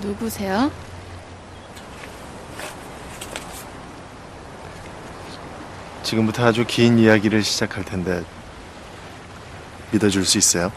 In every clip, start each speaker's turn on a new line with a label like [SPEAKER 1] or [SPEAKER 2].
[SPEAKER 1] 누구세요?
[SPEAKER 2] 지금부터 아주 긴 이야기를 시작할 텐데 믿어줄 수 있어요?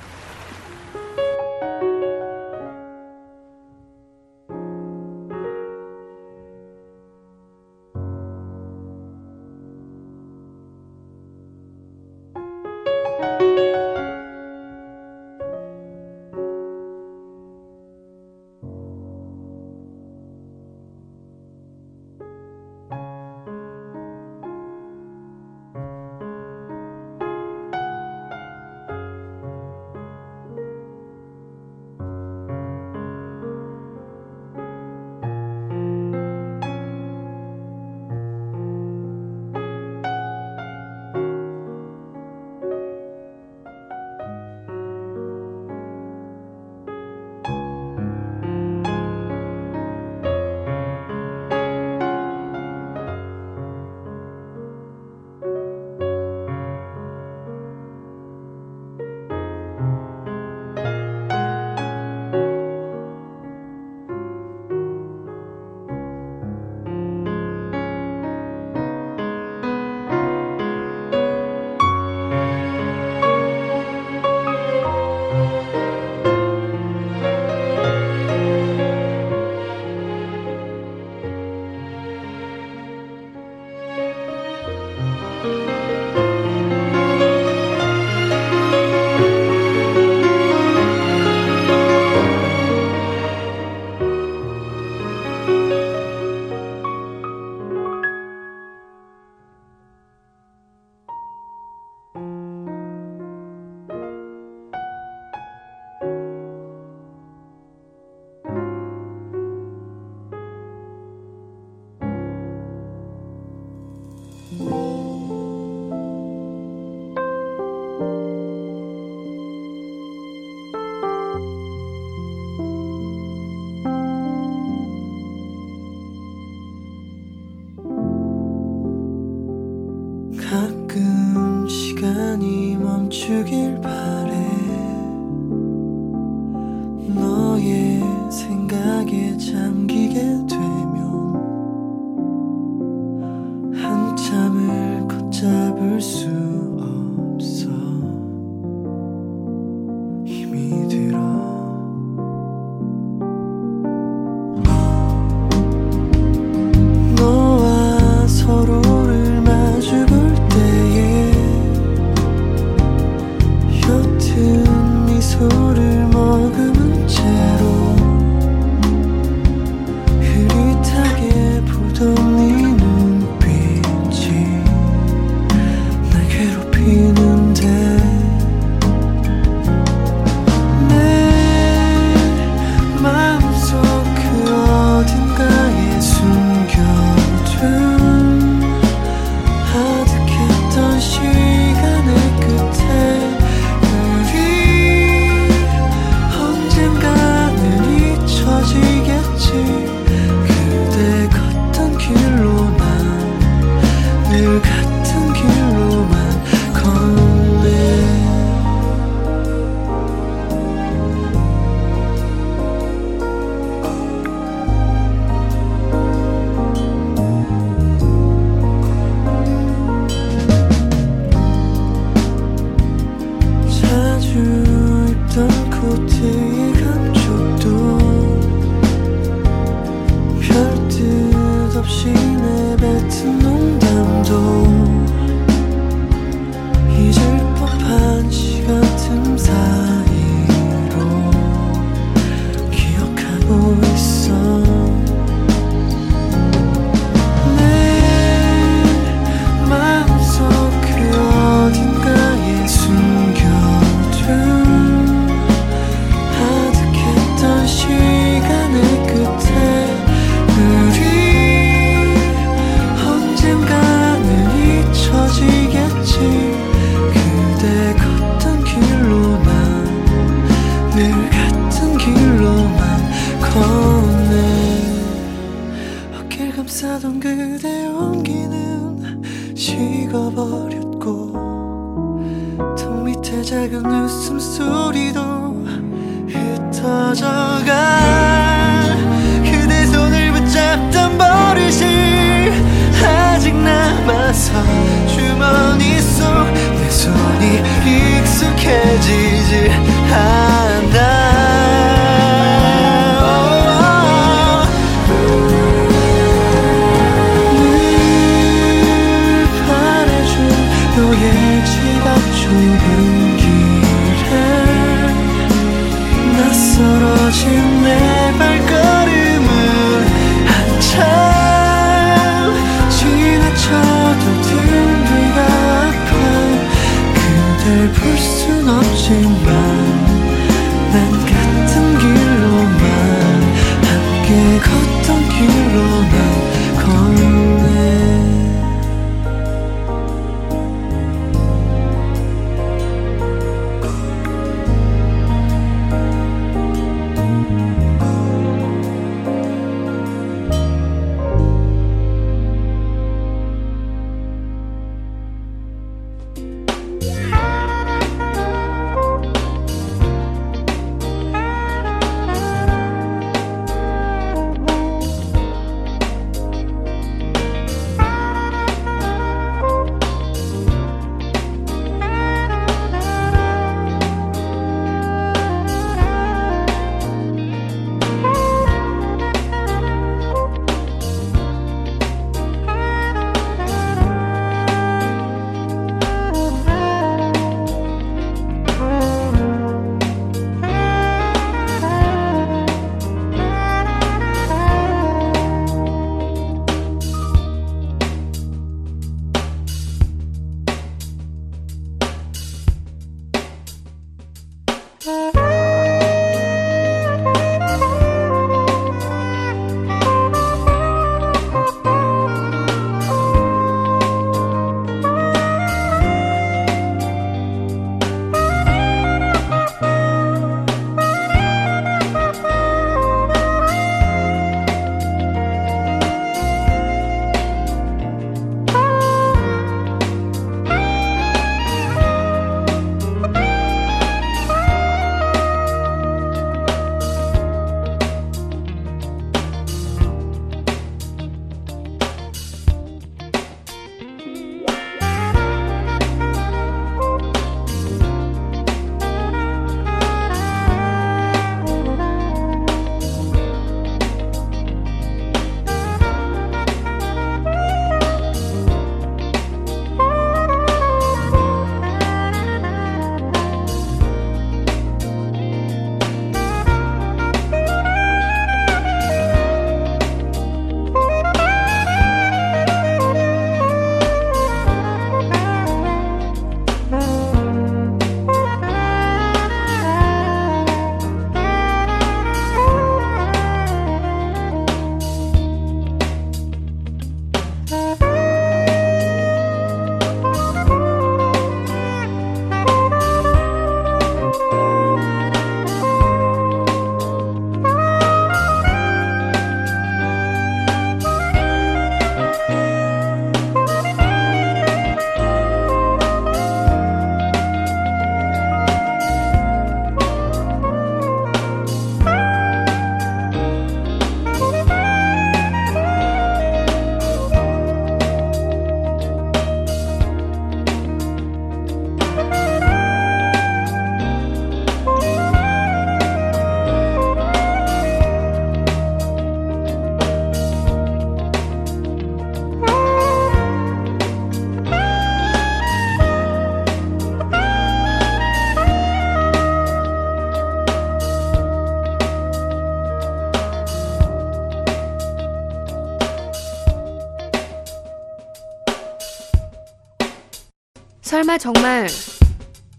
[SPEAKER 1] 정말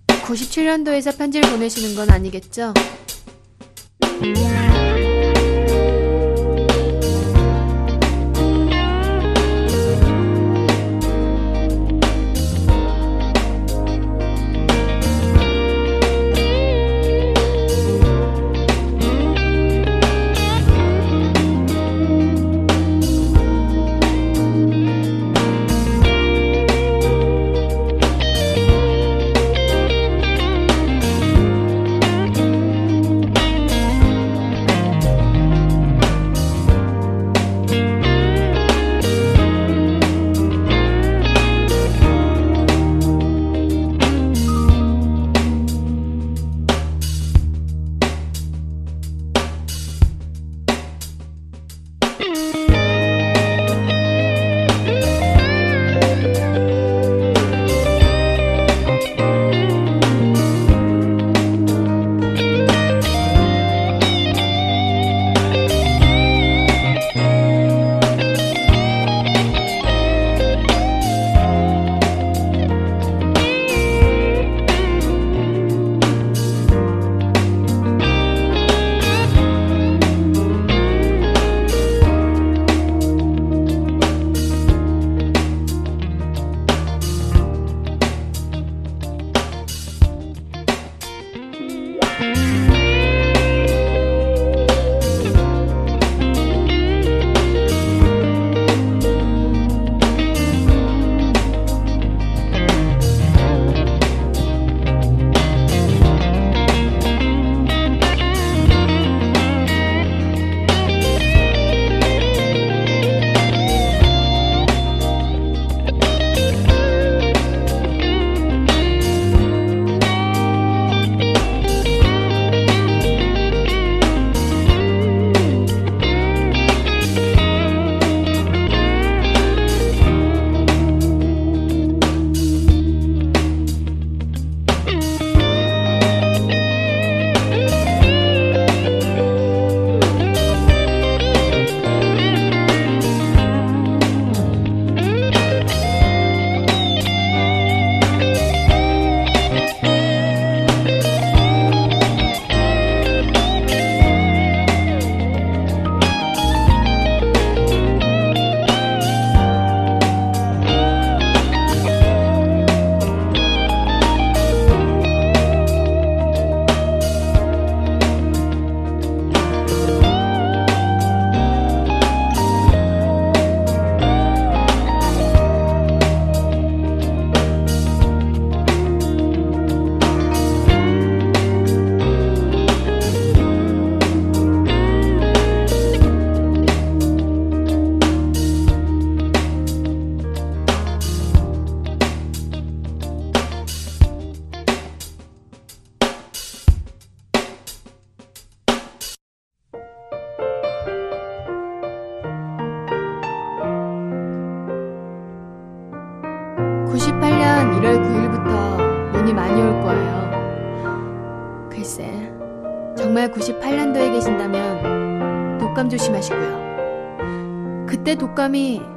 [SPEAKER 1] 97년도에서 편지를 보내시는 건 아니겠죠?
[SPEAKER 2] 그때 독감이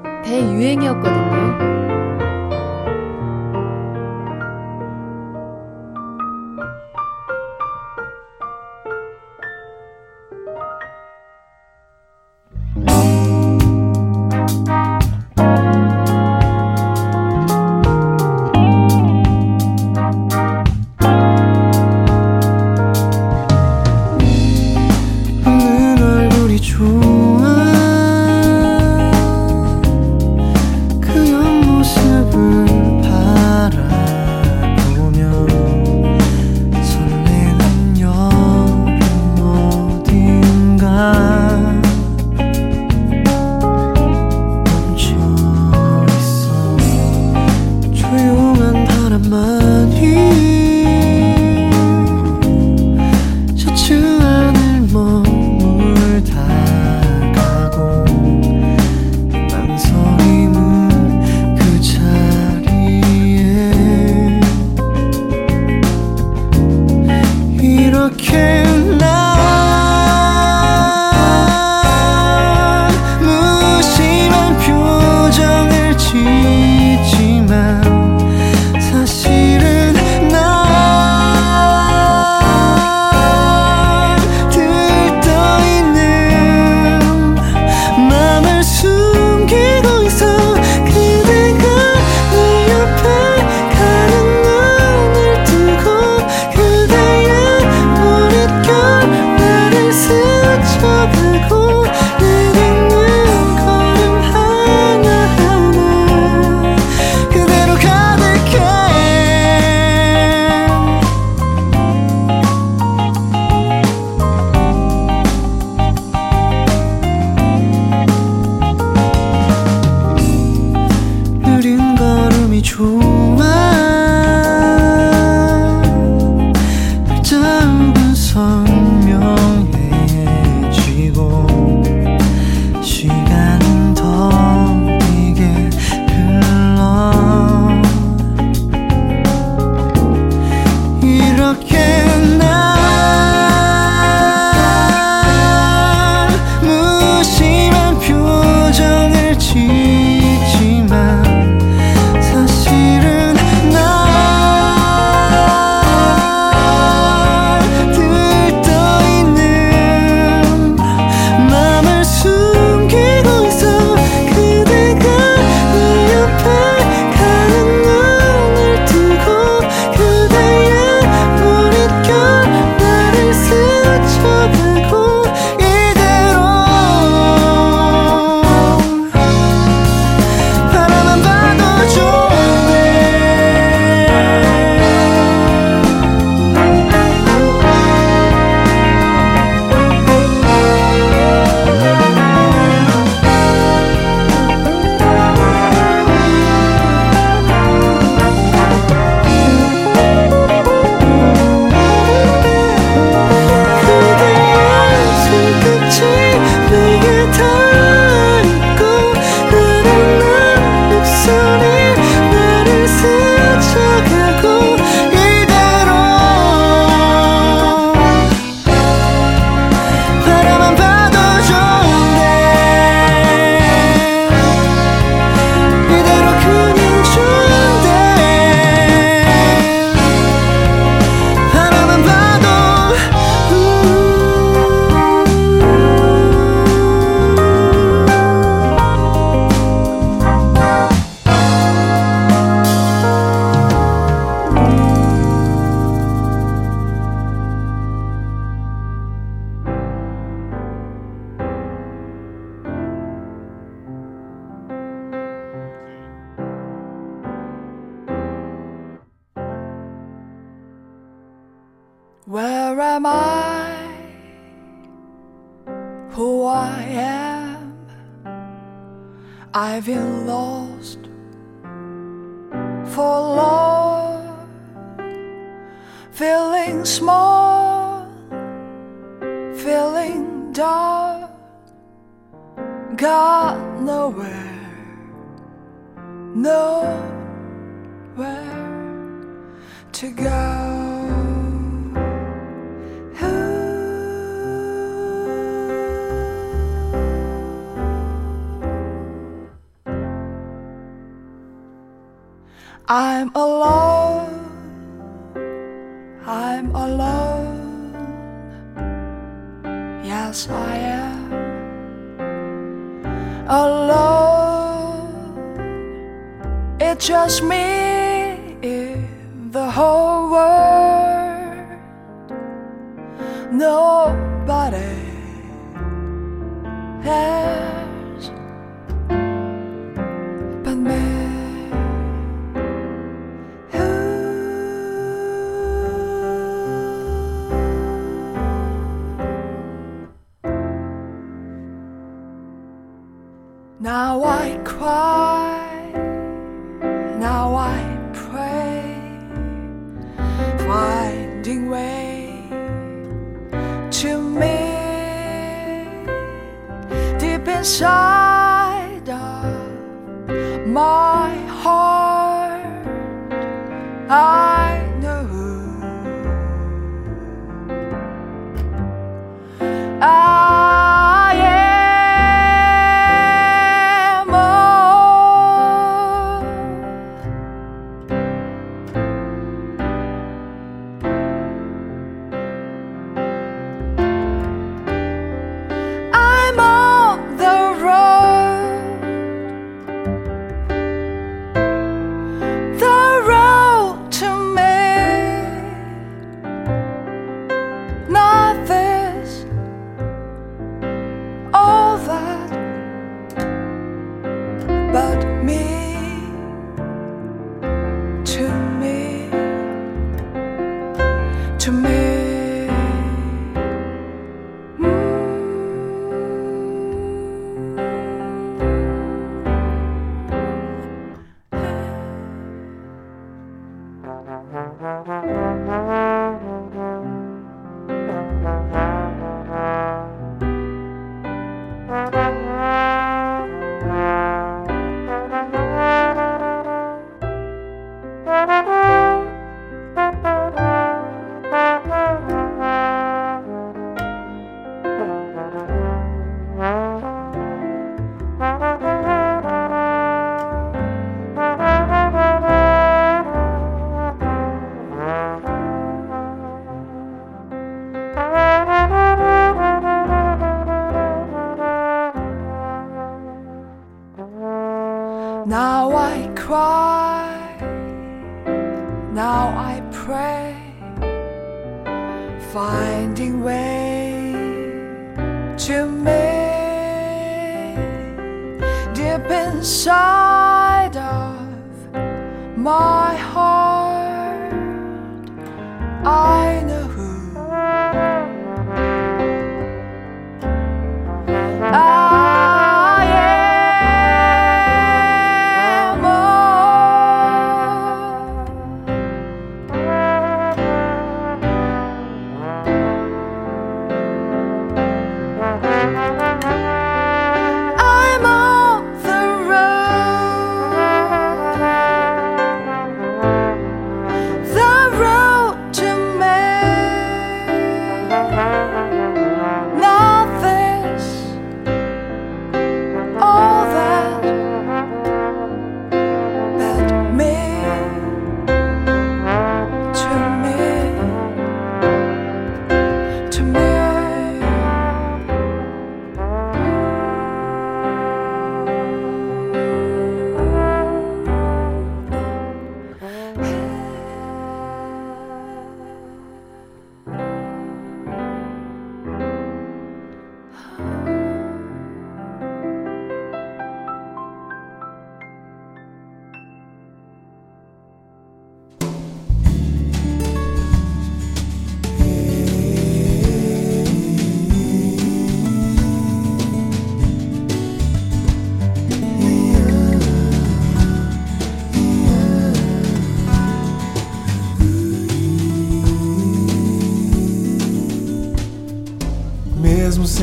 [SPEAKER 2] 이
[SPEAKER 3] I've been I'm alone.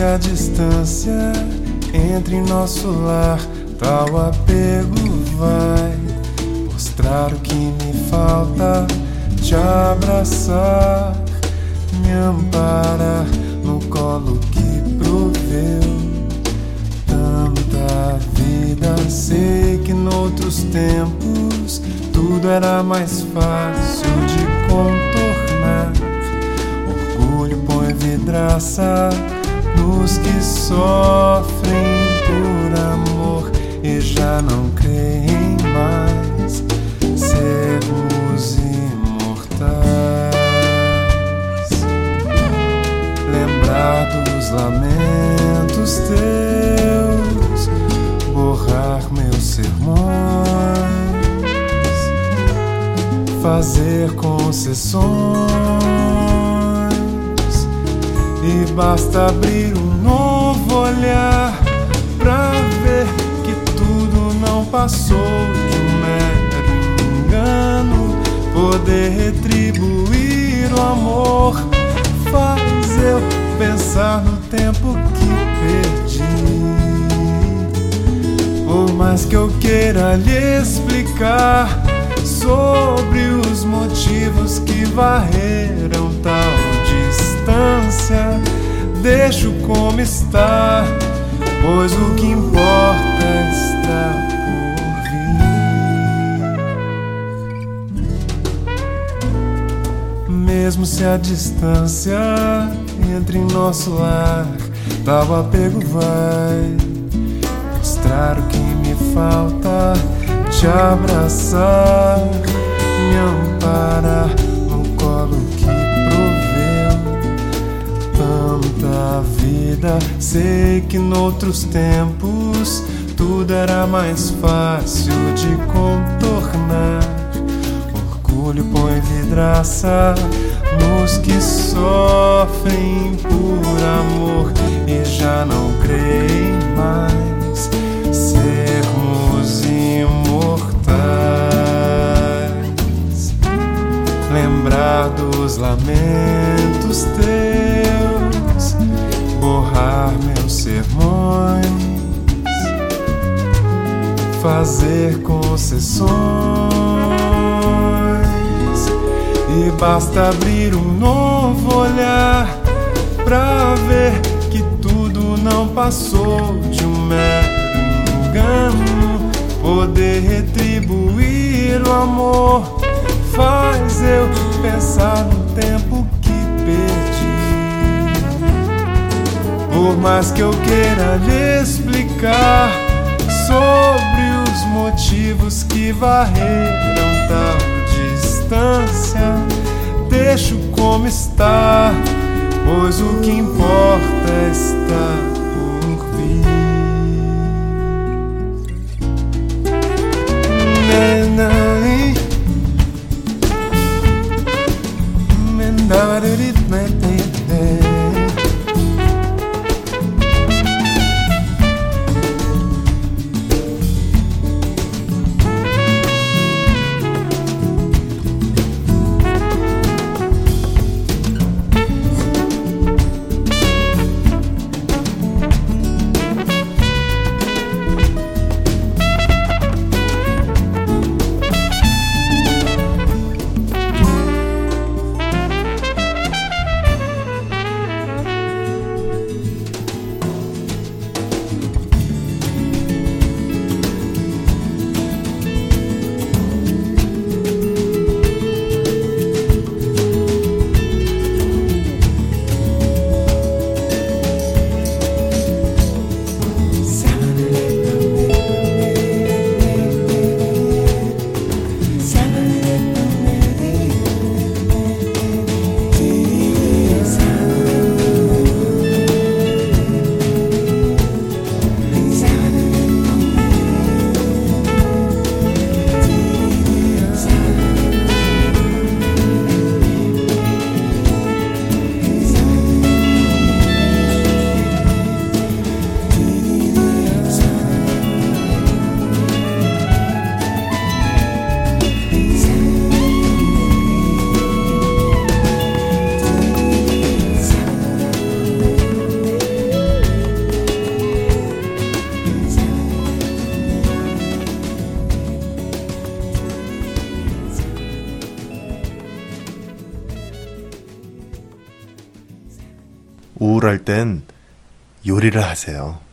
[SPEAKER 4] A distância entre nosso lar, tal apego vai mostrar o que me falta te abraçar, me amparar no colo que proveu tanta vida. Sei que noutros tempos tudo era mais fácil de contornar. Orgulho põe vidraça nos que sofrem por amor e já não creem mais sermos imortais. Lembrar dos lamentos teus, borrar meus sermões, fazer concessões e basta abrir um novo olhar pra ver que tudo não passou de um mero engano. Poder retribuir o amor faz eu pensar no tempo que perdi. Por mais que eu queira lhe explicar sobre os motivos que varreram tal deixo como está, pois o que importa está por vir. Mesmo se a distância entre nosso lar, tal apego vai mostrar o que me falta, te abraçar, me amparar vida. Sei que noutros tempos tudo era mais fácil de contornar. Orgulho põe vidraça nos que sofrem por amor e já não creem mais sermos imortais. Lembrar dos lamentos teus, borrar meus sermões, fazer concessões e basta abrir um novo olhar pra ver que tudo não passou de um mero engano. Poder retribuir o amor faz eu pensar no tempo Por mais que eu queira lhe explicar sobre os motivos que varreram tal distância, deixo como está, pois o que importa está por vir. Nenai,
[SPEAKER 5] 요리를 하세요.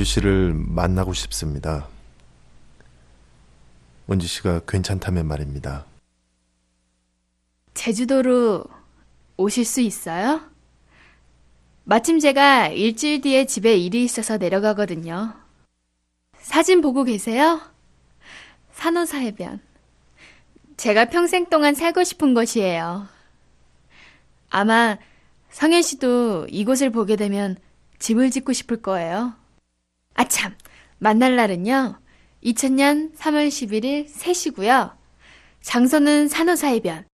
[SPEAKER 6] 은주 씨를 만나고 싶습니다. 은주 씨가 괜찮다면 말입니다.
[SPEAKER 1] 제주도로 오실 수 있어요? 마침 제가 일주일 뒤에 집에 일이 있어서 내려가거든요. 사진 보고 계세요? 산호사 해변. 제가 평생 동안 살고 싶은 곳이에요. 아마 성현 씨도 이곳을 보게 되면 집을 짓고 싶을 거예요. 아참, 만날 날은요. 2000년 3월 11일 3시고요. 장소는 산호사 해변.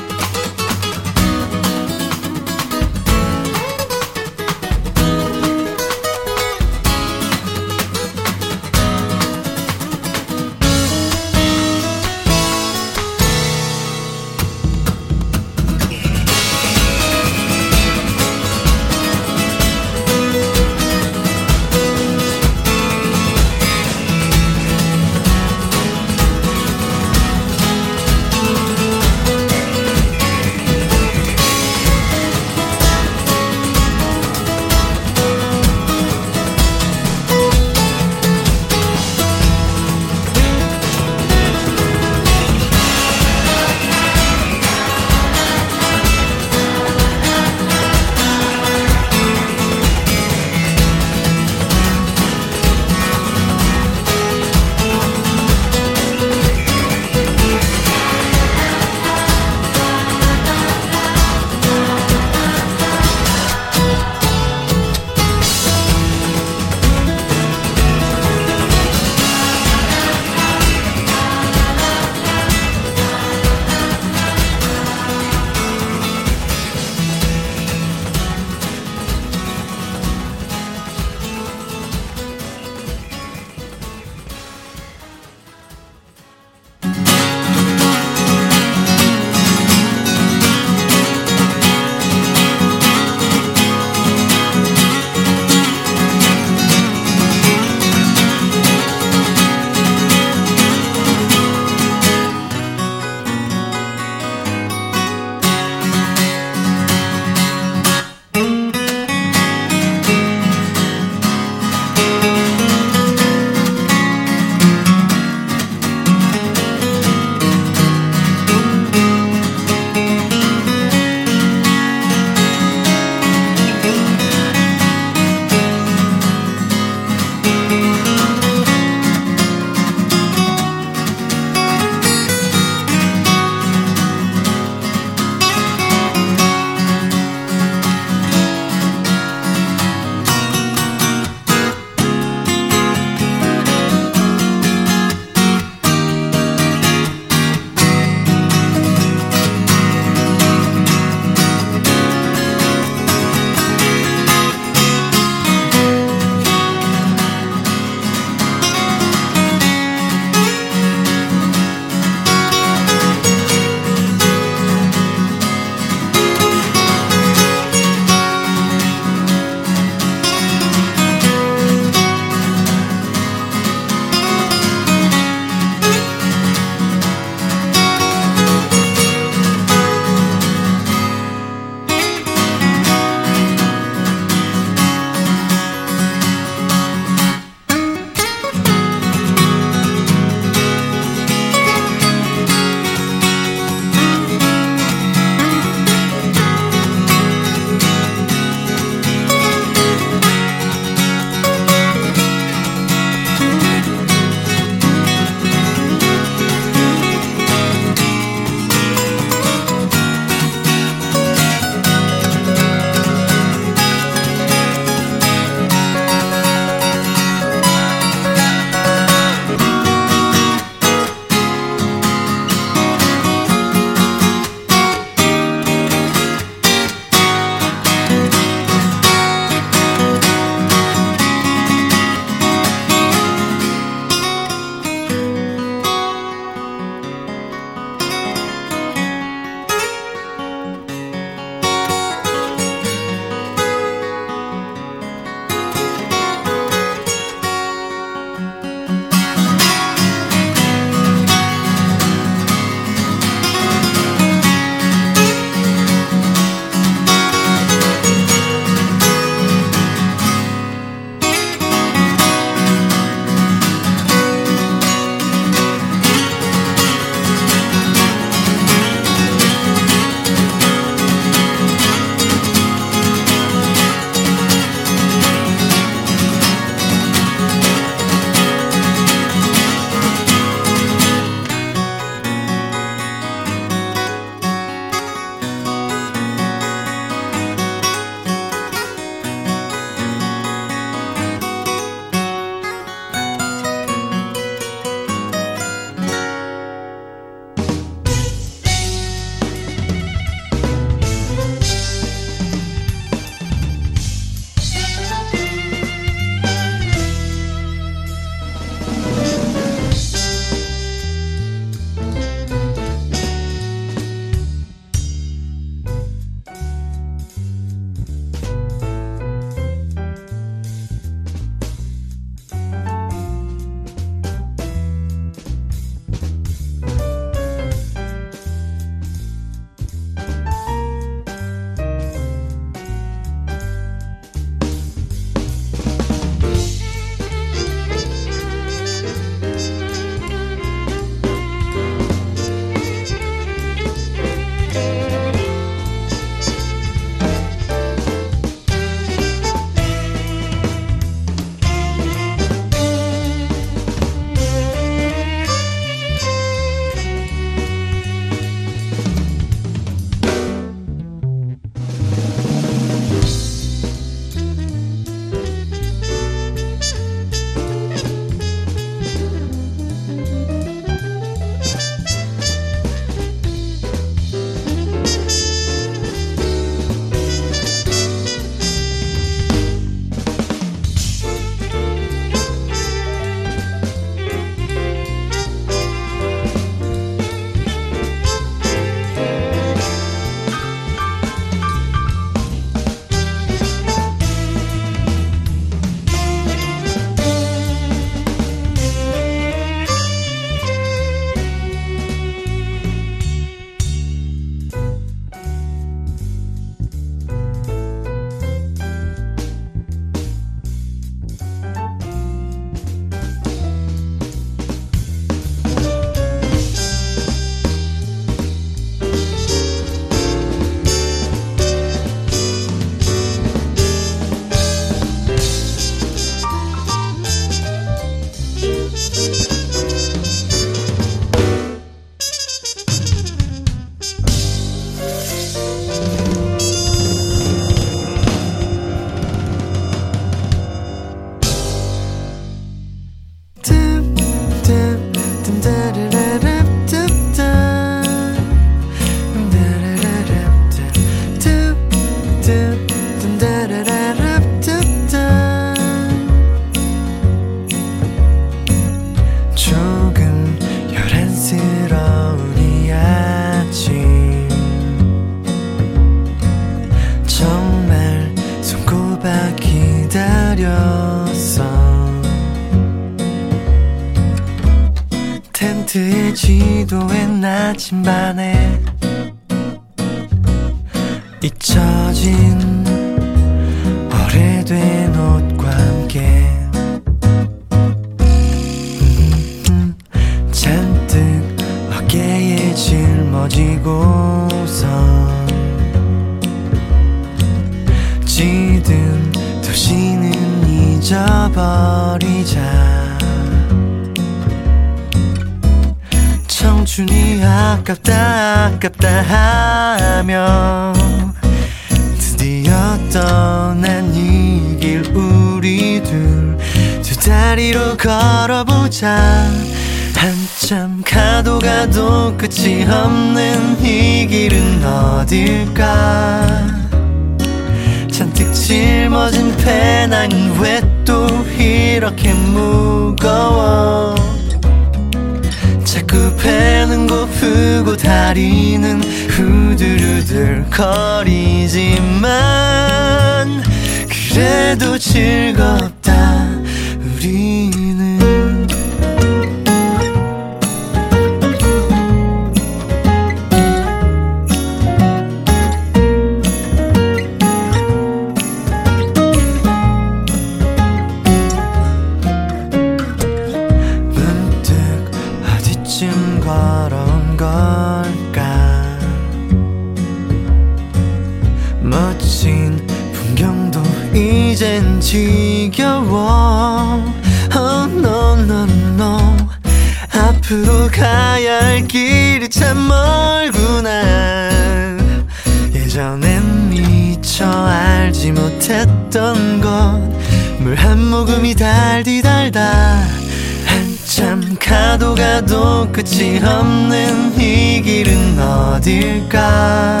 [SPEAKER 2] 어딜까?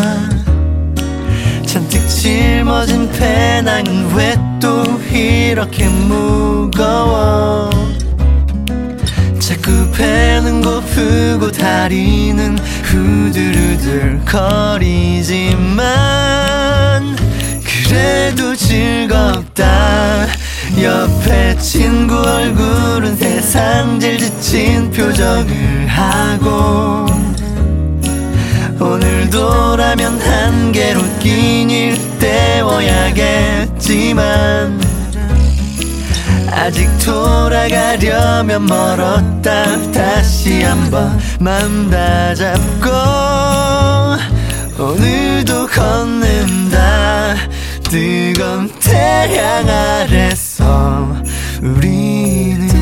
[SPEAKER 2] 잔뜩 짊어진 배낭은 왜 또 이렇게 무거워? 자꾸 배는 고프고 다리는 후들후들 거리지만 그래도 즐겁다. 옆에 친구 얼굴은 세상 제일 지친 표정을 하고 오늘도라면 한계로 끼니를 때워야겠지만 아직 돌아가려면 멀었다. 다시 한번 마음 다잡고 오늘도 걷는다. 뜨거운 태양 아래서 우리는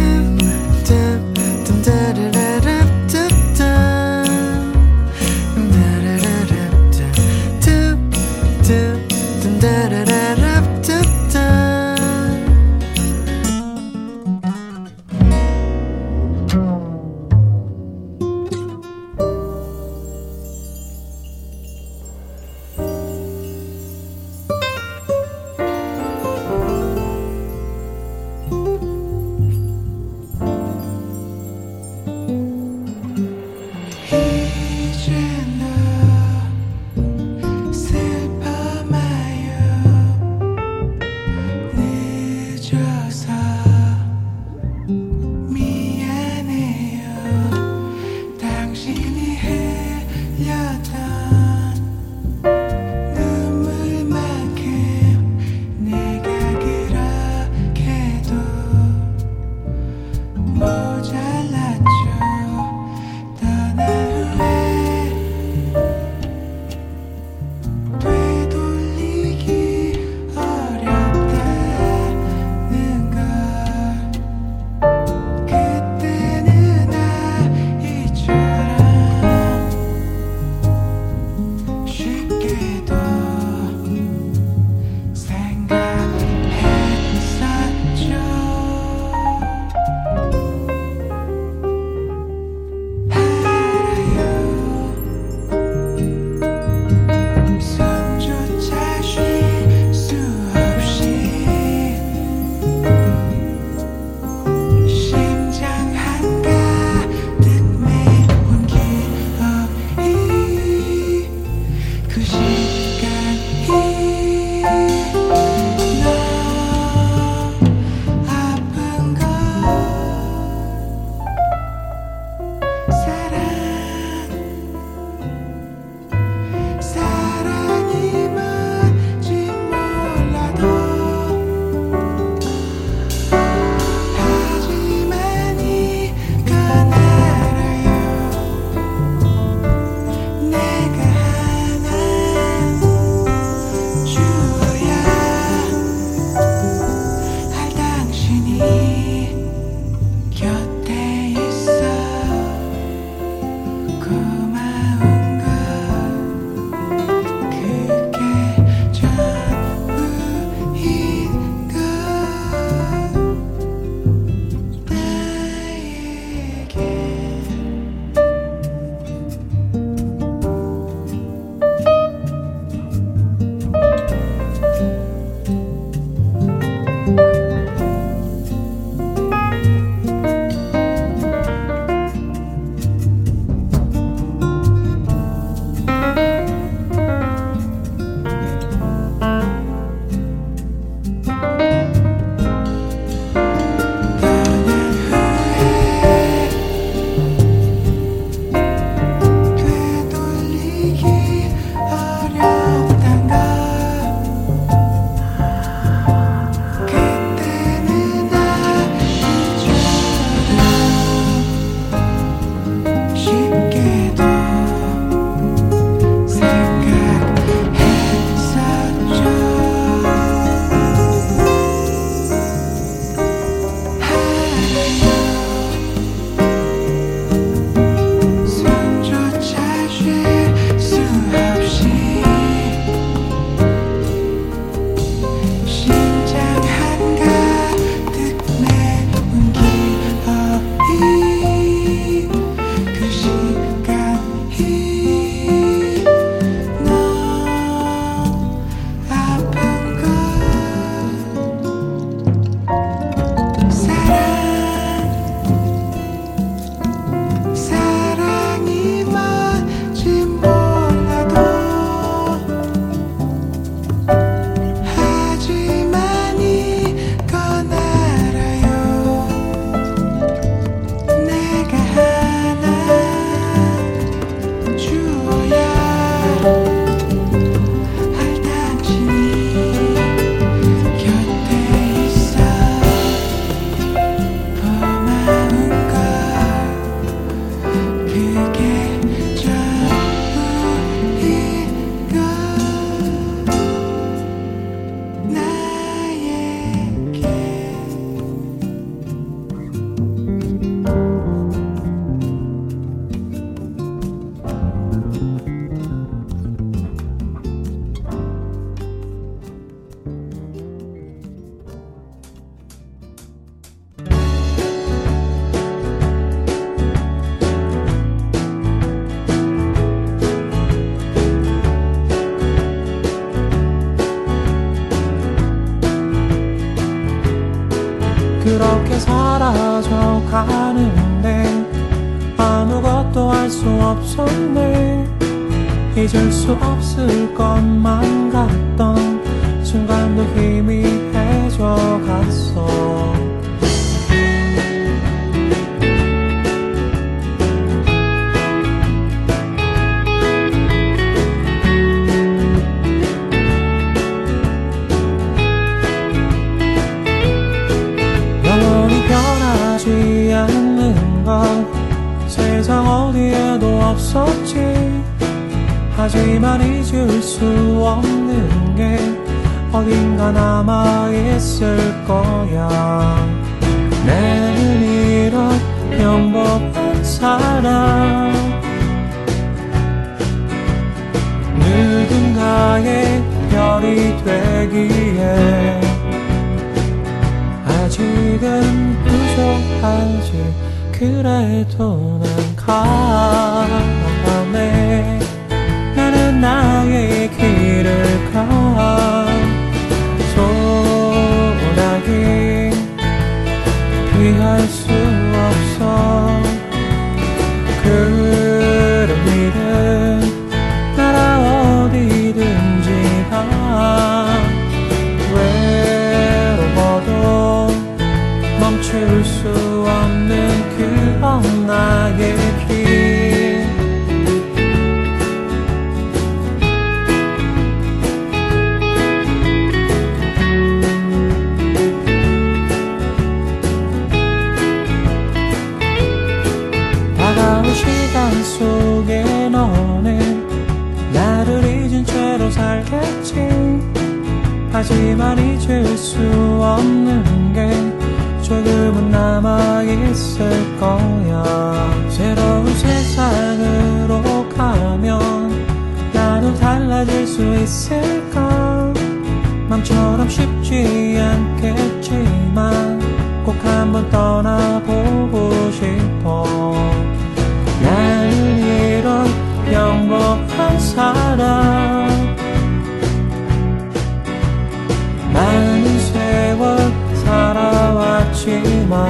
[SPEAKER 2] 마.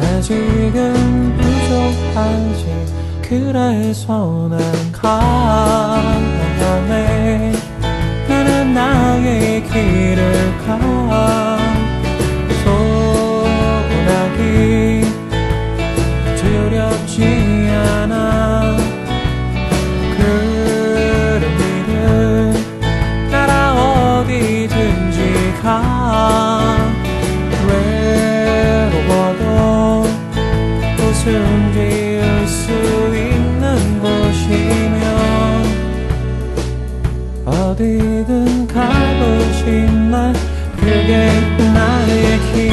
[SPEAKER 7] 아직은 부족하지. 그래서 난 가네. 나는 나의 길을 가. 말 그게 나의 길.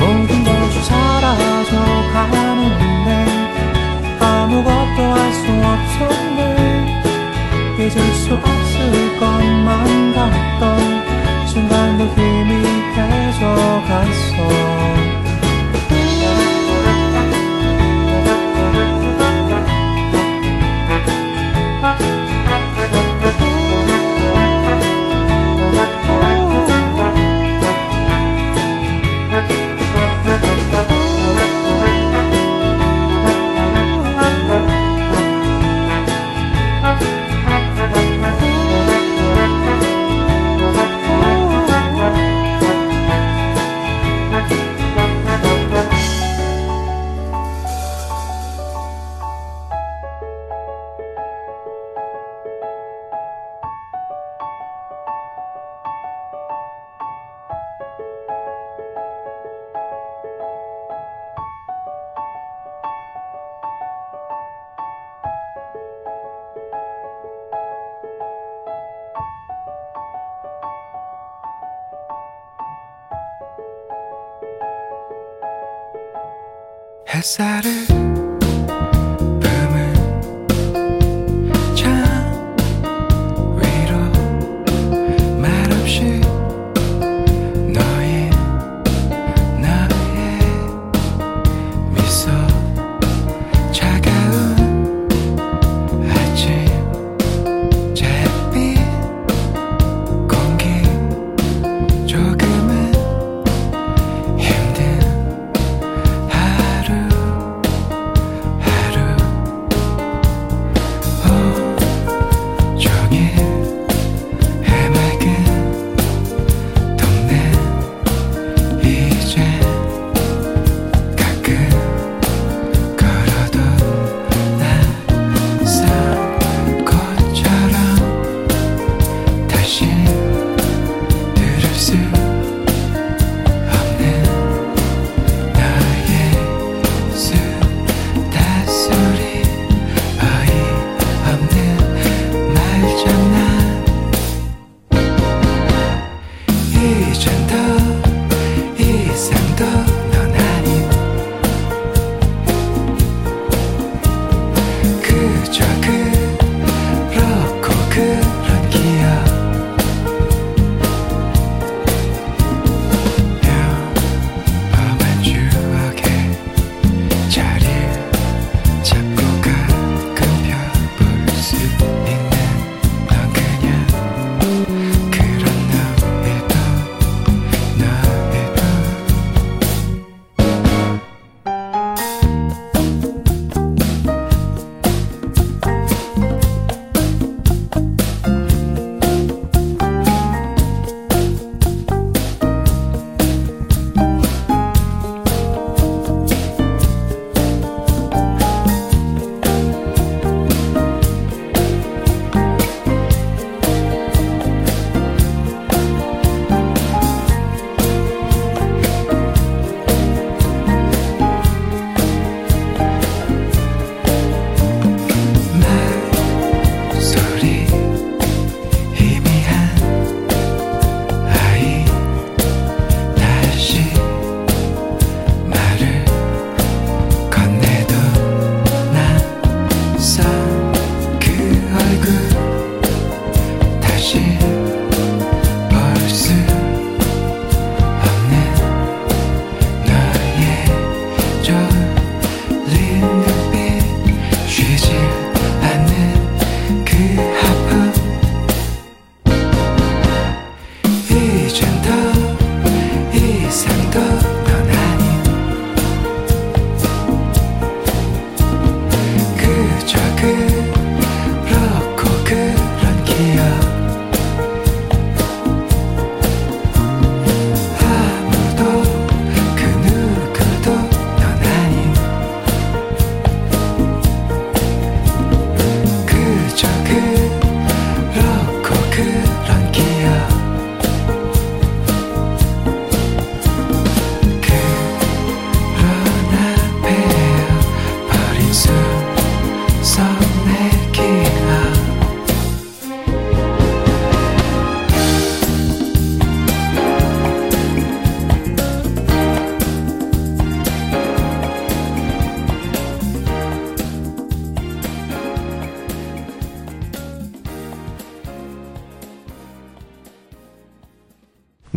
[SPEAKER 7] 모든 것이 사라져가는데 아무것도 할 수 없었네 잊을 수 없을 것만 같던 순간도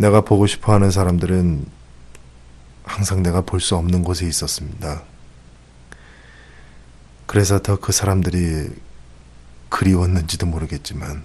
[SPEAKER 6] 내가 보고 싶어 하는 사람들은 항상 내가 볼 수 없는 곳에 있었습니다. 그래서 더 그 사람들이 그리웠는지도 모르겠지만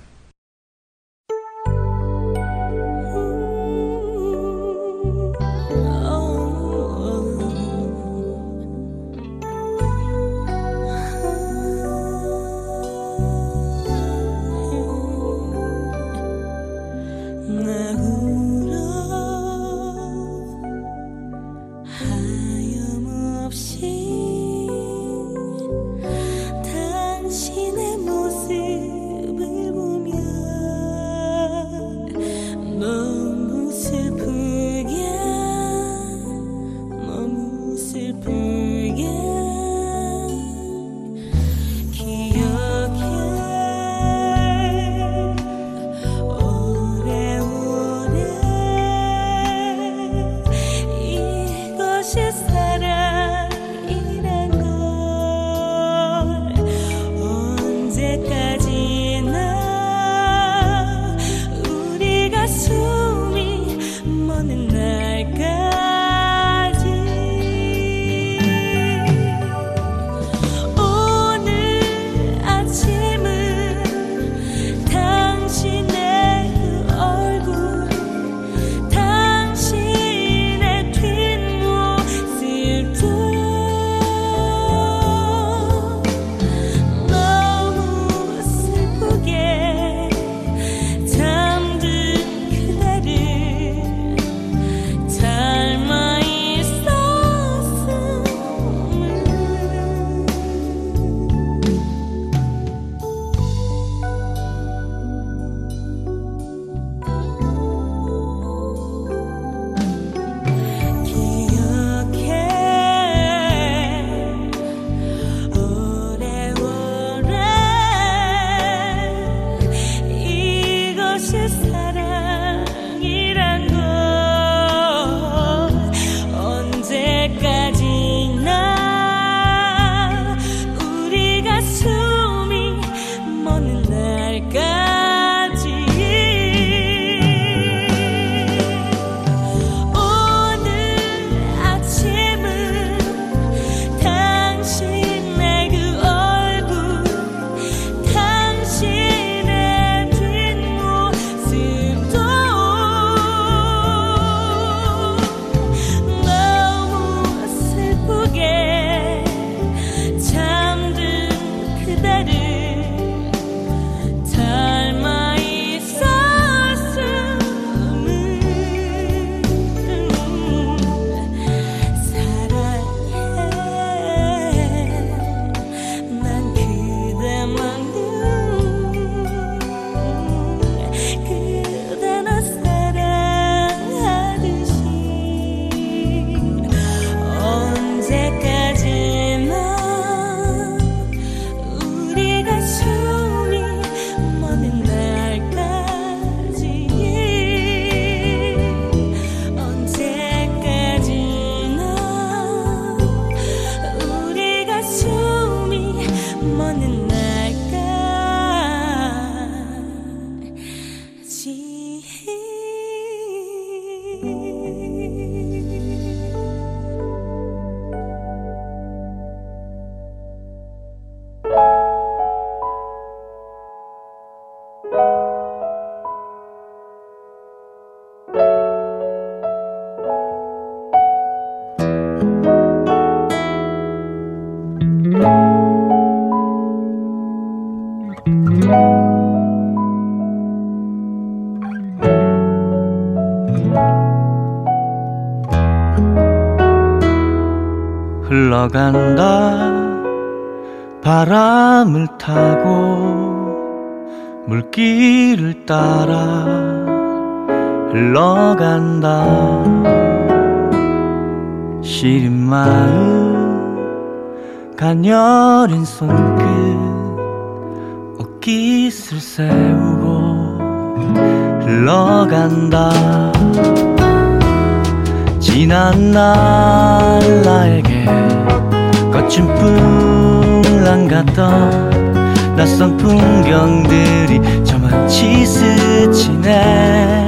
[SPEAKER 2] 낯선 풍경들이 저만치 스치네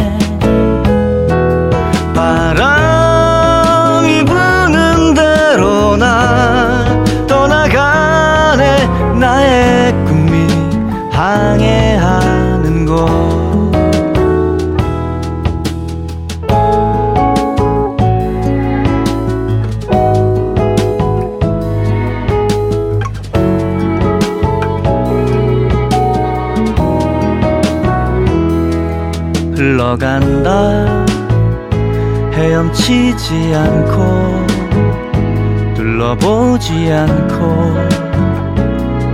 [SPEAKER 2] 흘러간다. 헤엄치지 않고 둘러보지 않고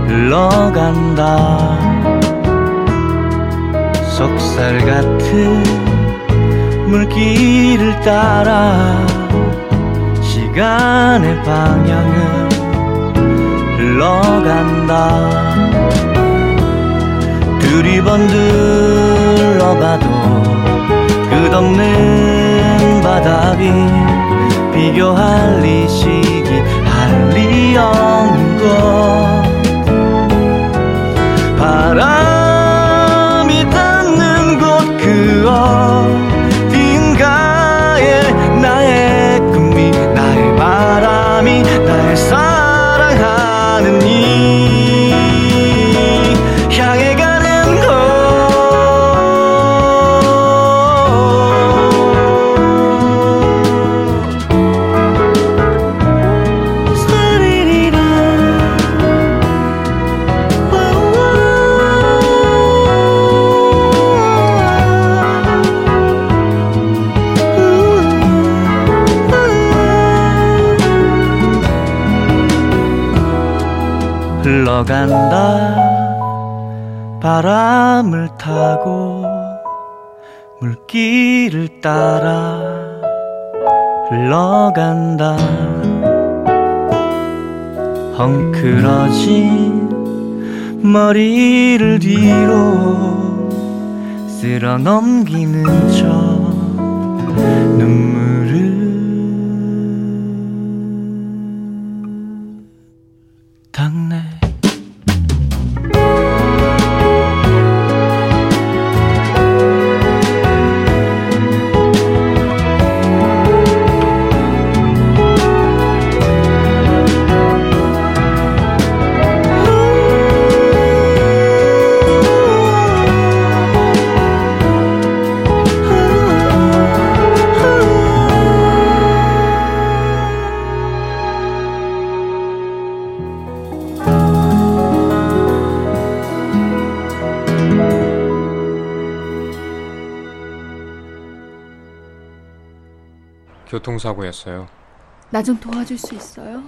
[SPEAKER 2] 흘러간다. 속살 같은 물길을 따라 시간의 방향을 흘러간다. 두리번 둘러봐도 끝없는 바다비 비교할 이 시기 할리 없는 것 바람이 닿는 곳 그 어딘가에 나의 꿈이 나의 바람이 날 사랑 흘러간다. 바람을 타고 물길을 따라 흘러간다. 헝클어진 머리를 뒤로 쓸어 넘기는 저 눈물
[SPEAKER 8] 교통사고였어요.
[SPEAKER 1] 나 좀 도와줄 수 있어요?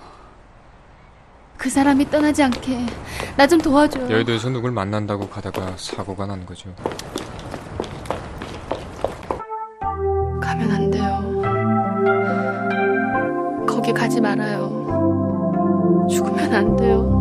[SPEAKER 1] 그 사람이 떠나지 않게 나 좀 도와줘요.
[SPEAKER 8] 여의도에서 누굴 만난다고 가다가 사고가 난 거죠.
[SPEAKER 1] 가면 안 돼요. 거기 가지 말아요. 죽으면 안 돼요.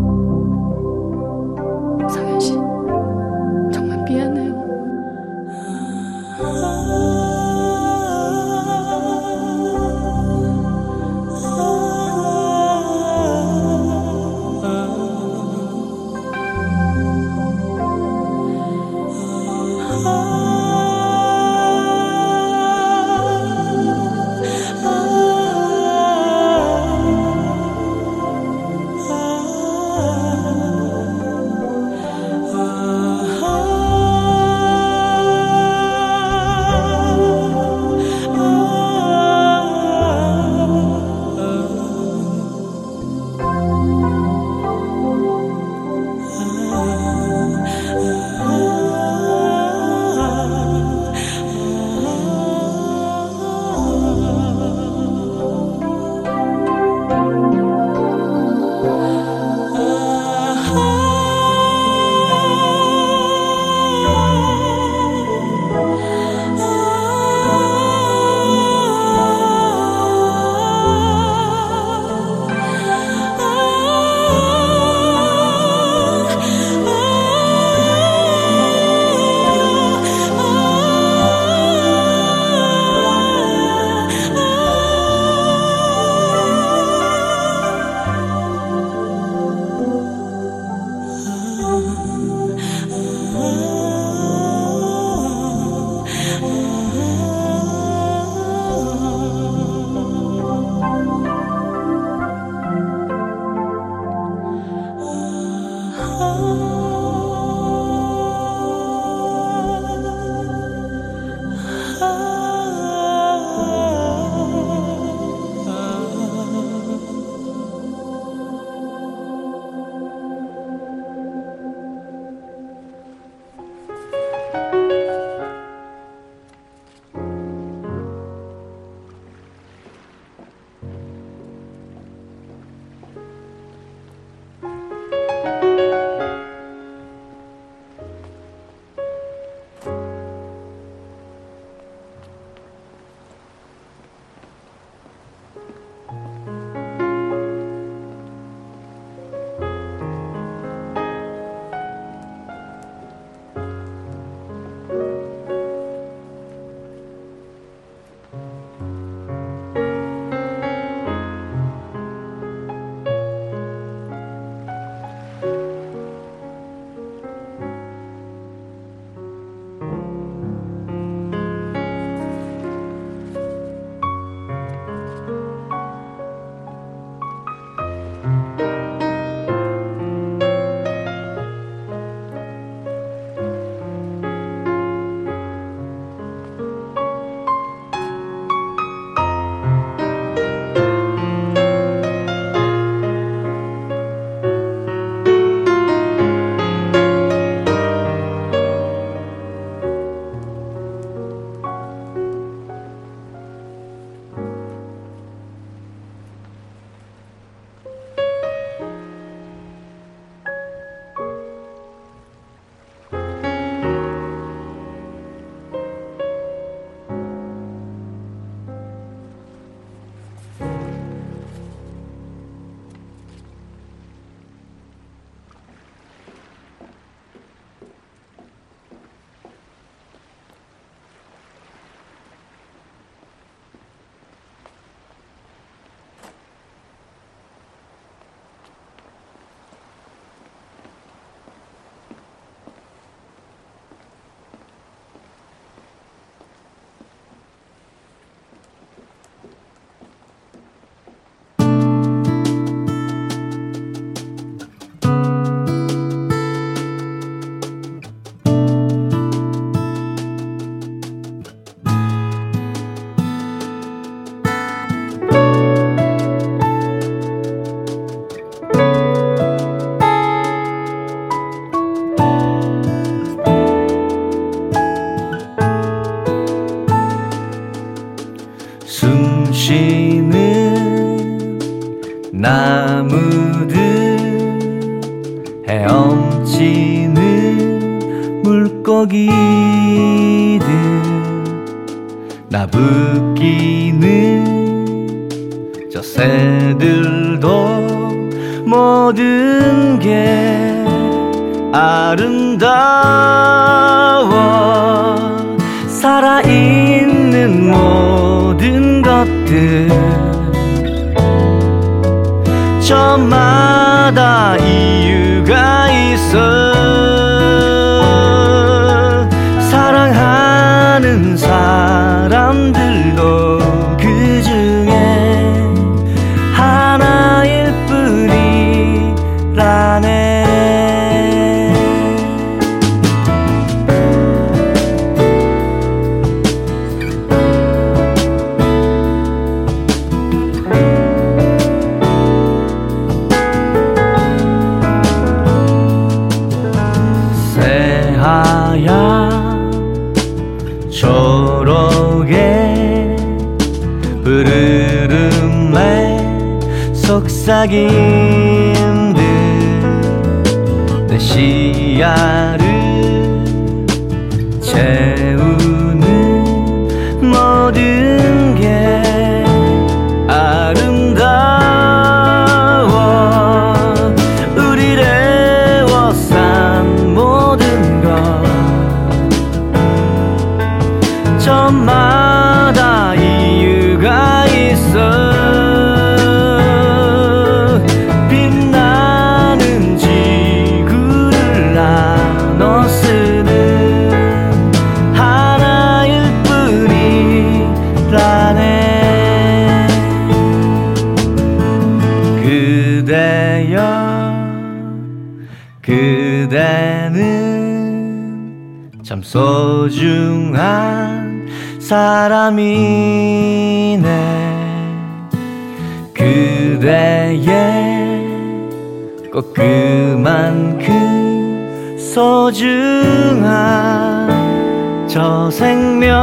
[SPEAKER 2] 나무들 헤엄치는 물고기들 나부끼는 저 새들도 모든 게 아름다워 살아있는 모든 것들 저마다 이유가 있어 속삭임 듯내 시야 사람이네. 그대의 꼭 그만큼 소중한 저 생명들